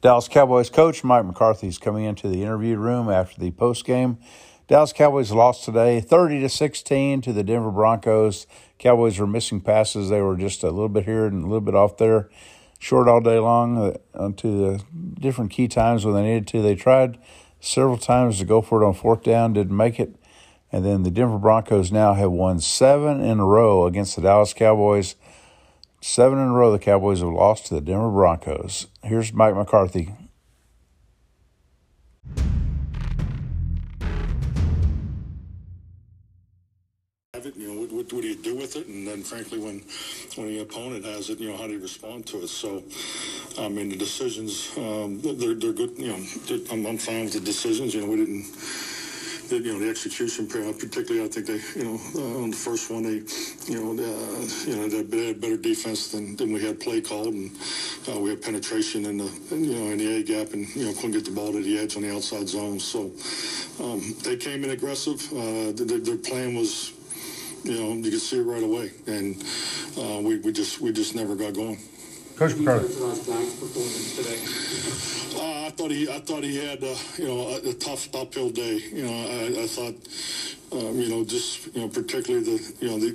Dallas Cowboys coach Mike McCarthy is coming into the interview room after the post game. Dallas Cowboys lost today 30 to 16 to the Denver Broncos. Cowboys were missing passes. They were just a little bit here and a little bit off there, short all day long uh, to the different key times when they needed to. They tried several times to go for it on fourth down, didn't make it. And then the Denver Broncos now have won seven in a row against the Dallas Cowboys. Seven in a row, the Cowboys have lost to the Denver Broncos. Here's Mike McCarthy. It, You know, what, what, do you do with it? And then, frankly, when when the opponent has it, you know, how do you respond to it? So, I mean, the decisions, um, they're, they're good. You know, I'm, I'm fine with the decisions. You know, we didn't you know, the execution, particularly, I think they, you know, uh, on the first one, they, you know, uh, you know, they had better defense than, than we had play called, and uh, we had penetration in the, you know, in the A gap, and you know, couldn't get the ball to the edge on the outside zone. So um, they came in aggressive. Uh, their, their plan was, you know, you could see it right away, and uh, we, we just we just never got going. Coach McCarthy. Uh, I thought he, I thought he had, uh, you know, a, a, tough uphill day. You know, I, I thought, um, you know, just, you know, particularly the, you know, the,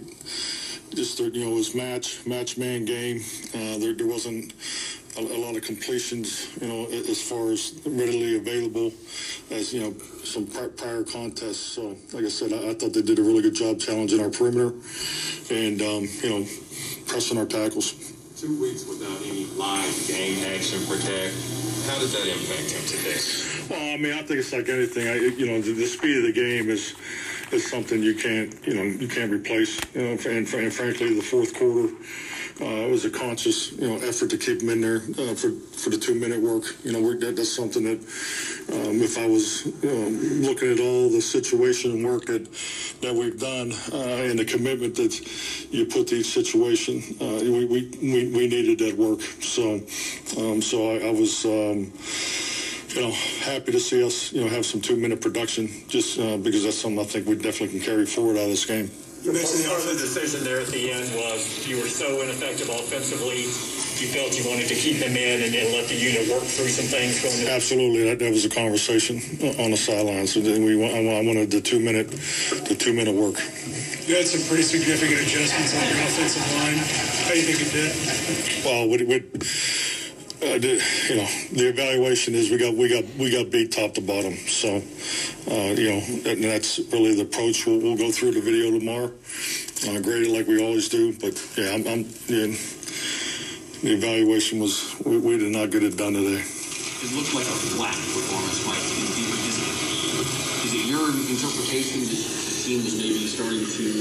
just the, you know, his match, match man game. Uh, there, there wasn't a, a, lot of completions, you know, as far as readily available as, you know, some prior contests. So, like I said, I, I thought they did a really good job challenging our perimeter and, um, you know, pressing our tackles two weeks without any live game action protect. How does that impact him today? Well, I mean, I think it's like anything. I, you know, the, the speed of the game is is something you can't, you know, you can't replace. You know, and, and frankly, the fourth quarter it was a conscious, you know, effort to keep him in there uh, for for the two minute work. You know, that, that's something that um, if I was um, looking at all the situation and work that that we've done uh, and the commitment that you put to each situation, uh, we, we, we we needed that work. So um, so I, I was. Um, you know, happy to see us, you know, have some two-minute production, just uh, because that's something I think we definitely can carry forward out of this game. You mentioned part of the decision there at the end was you were so ineffective offensively. You felt you wanted to keep him in and, let the unit work through some things. Going Absolutely, that, that was a conversation on the sidelines. So then we, I wanted the two minute, the two minute work. You had some pretty significant adjustments on your offensive line. How do you think it did? Well, we, we uh, you know, the evaluation is we got we got we got beat top to bottom. So, uh, you know, that's really the approach. We'll, we'll go through the video tomorrow, uh, grade it like we always do. But yeah, I'm, I'm yeah, the evaluation was we, we, did not get it done today. It looked like a flat performance, Mike. Is it, is it your interpretation that team was maybe starting to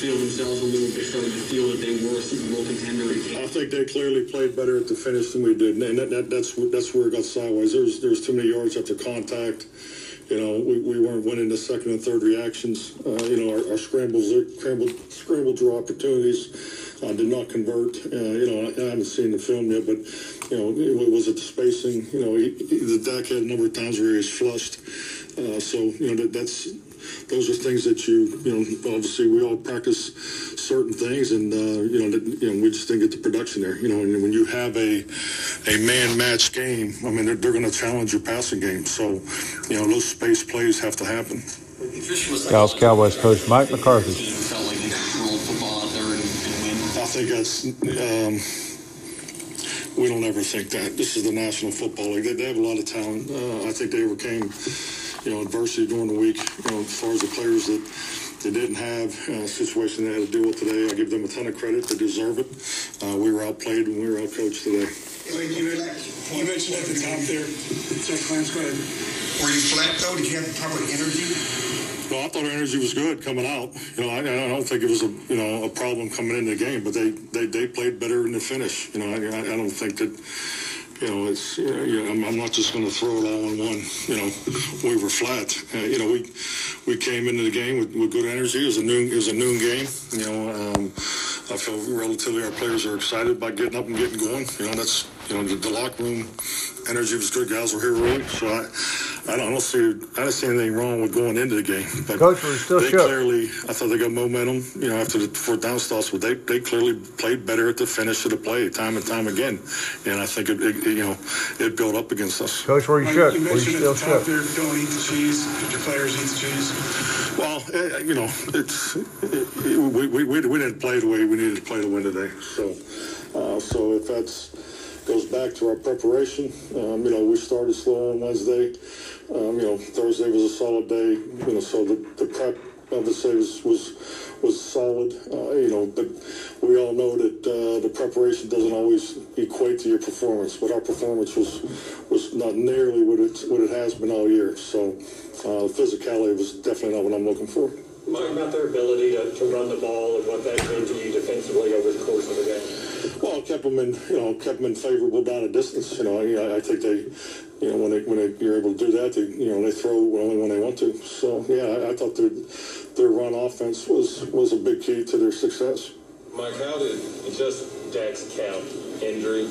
feel themselves a little bit, starting to feel that they were a Super Bowl contender. I think they clearly played better at the finish than we did, and that, that, that's that's where it got sideways. There was there was too many yards after contact. You know, we, we weren't winning the second and third reactions. Uh, you know, our, our scrambles, scramble, scramble draw opportunities uh, did not convert. Uh, you know, I, I, haven't seen the film yet, but you know, it, was it the spacing? You know, he, he, the Dak had a number of times where he was flushed. Uh, so you know, that, that's those are things that you, you know, obviously we all practice certain things, and uh, you know, you know, we just didn't get the production there. You know, and when you have a a man match game, I mean, they're, they're going to challenge your passing game. So, you know, those space plays have to happen. Dallas Cowboys coach Mike McCarthy. I think that's. Um, we don't ever think that. This is the National Football League. They, they have a lot of talent. Uh, I think they overcame you know, adversity during the week, you know, as far as the players that they didn't have uh, a situation they had to deal with today. I give them a ton of credit. They deserve it. Uh, we were outplayed and we were outcoached today. You, you mentioned at the top there, sorry, Clarence, go ahead. Were you flat though? Did you have the proper energy? No, I thought our energy was good coming out. You know, I, I, don't think it was a you know a problem coming into the game, but they they, they played better in the finish. You know, I, I don't think that you know, it's, you know, I'm, I'm, not just going to throw it all in one, you know, we were flat. Uh, you know, we we came into the game with, with, good energy. It was a noon, it was a noon game. You know, um, I feel relatively our players are excited about getting up and getting going. You know, that's, you know, the, the locker room energy was good. Guys were here early. So I, I don't, I don't see I don't see anything wrong with going into the game. But Coach, we're still they shook. clearly, I thought they got momentum. You know, after the fourth down stops, but they they clearly played better at the finish of the play, time and time again. And I think it, it you know it built up against us. Coach, were you Mike, shook? You Were you still at the top shook? there, don't eat the cheese. Did your players eat the cheese? Well, eh, you know, it's it, we, we, we, we didn't play the way we needed to play to win today. So, uh, so if that's goes back to our preparation, um, you know, we started slow on Wednesday. Um, you know, Thursday was a solid day. You know, so the, the prep of the say was was was solid. Uh, you know, but we all know that uh, the preparation doesn't always equate to your performance. But our performance was was not nearly what it what it has been all year. So, uh, physicality was definitely not what I'm looking for. Mike, about their ability to, to run the ball and what that meant to you defensively over the course of the game. Kept them in, you know, kept them in favorable down a distance. You know, I, I think they, you know, when they when they, you're able to do that, they, you know, they throw only when they want to. So yeah, I, I thought their their run offense was was a big key to their success. Mike, how did just Dak's count injury?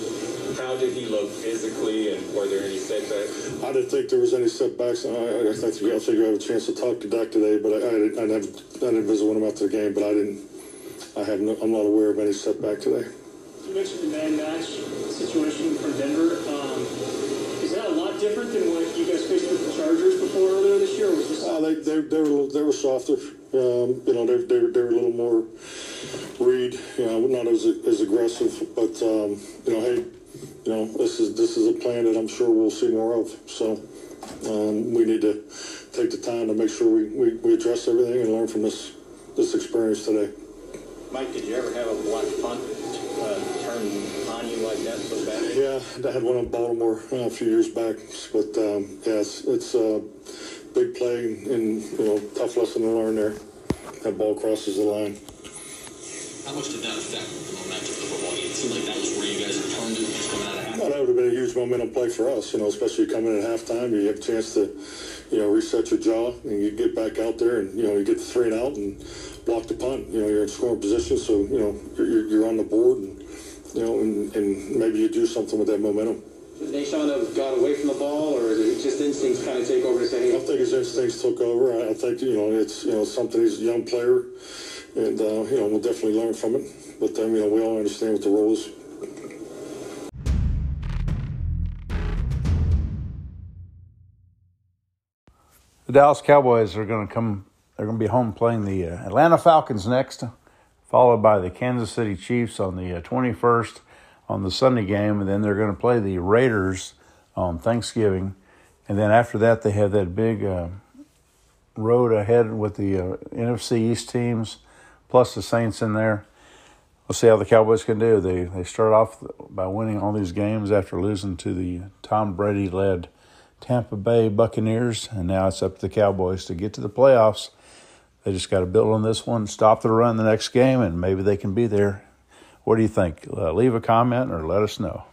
How did he look physically, and were there any setbacks? I didn't think there was any setbacks. I, I, I think I think you have a chance to talk to Dak today, but I I, didn't- I never I didn't visit with him after the game, but I didn't. I have no, I'm not aware of any setback today. You mentioned the man match situation from Denver. Um, is that a lot different than what you guys faced with the Chargers before earlier this year? Or was this Uh, they, they, they were they were softer. Um, you know, they, they, were- they were a little more read. You know, not as as aggressive, but um, you know, hey, you know, this is this is a plan that I'm sure we'll see more of. So um, we need to take the time to make sure we, we, we address everything and learn from this this experience today. Mike, did you ever have a block punt turn on you like that so bad? Yeah, I had one in Baltimore uh, a few years back, but um, yeah, it's, it's a big play and you know tough lesson to learn there. That ball crosses the line. How much did that affect the momentum of the football game? It seemed like that was where that would have been a huge momentum play for us, you know, especially coming in at halftime. You have a chance to, you know, reset your jaw and you get back out there and, you know, you get the three and out and block the punt. You know, you're in scoring position, so, you know, you're, you're- on the board and, you know, and, and maybe you do something with that momentum. Should Nahshon have got away from the ball, or did just instincts kind of take over to say, I think his instincts took over. I, I think, you know, it's, you know, something, he's a young player and, uh, you know, we'll definitely learn from it. But then, you know, we all understand what the role is. The Dallas Cowboys are going to come. They're going to be home playing the uh, Atlanta Falcons next, followed by the Kansas City Chiefs on the uh, 21st on the Sunday game, and then they're going to play the Raiders on Thanksgiving, and then after that they have that big uh, road ahead with the uh, NFC East teams, plus the Saints in there. We'll see how the Cowboys can do. They they start off by winning all these games after losing to the Tom Brady led Tampa Bay Buccaneers, and now it's up to the Cowboys to get to the playoffs. They just got to build on this one, stop the run the next game, and maybe they can be there. What do you think? Uh, leave a comment or let us know.